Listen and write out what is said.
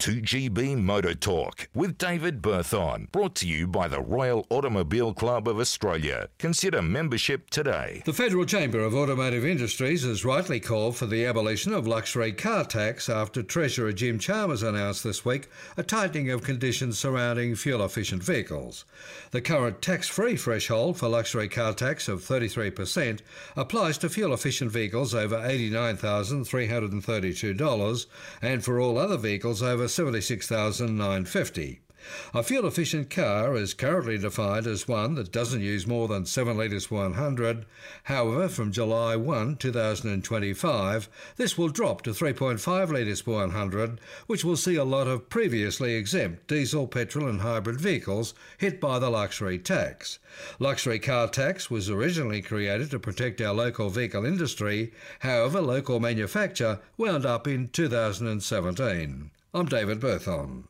2GB Motor Talk with David Berthon. Brought to you by the Royal Automobile Club of Australia. Consider membership today. The Federal Chamber of Automotive Industries has rightly called for the abolition of luxury car tax after Treasurer Jim Chalmers announced this week a tightening of conditions surrounding fuel efficient vehicles. The current tax free threshold for luxury car tax of 33% applies to fuel efficient vehicles over $89,332 and for all other vehicles over 76,950. A fuel efficient car is currently defined as one that doesn't use more than 7 litres per 100. However, from July 1, 2025, this will drop to 3.5 litres per 100, which will see a lot of previously exempt diesel, petrol, and hybrid vehicles hit by the luxury tax. Luxury car tax was originally created to protect our local vehicle industry, however, local manufacture wound up in 2017. I'm David Berthon.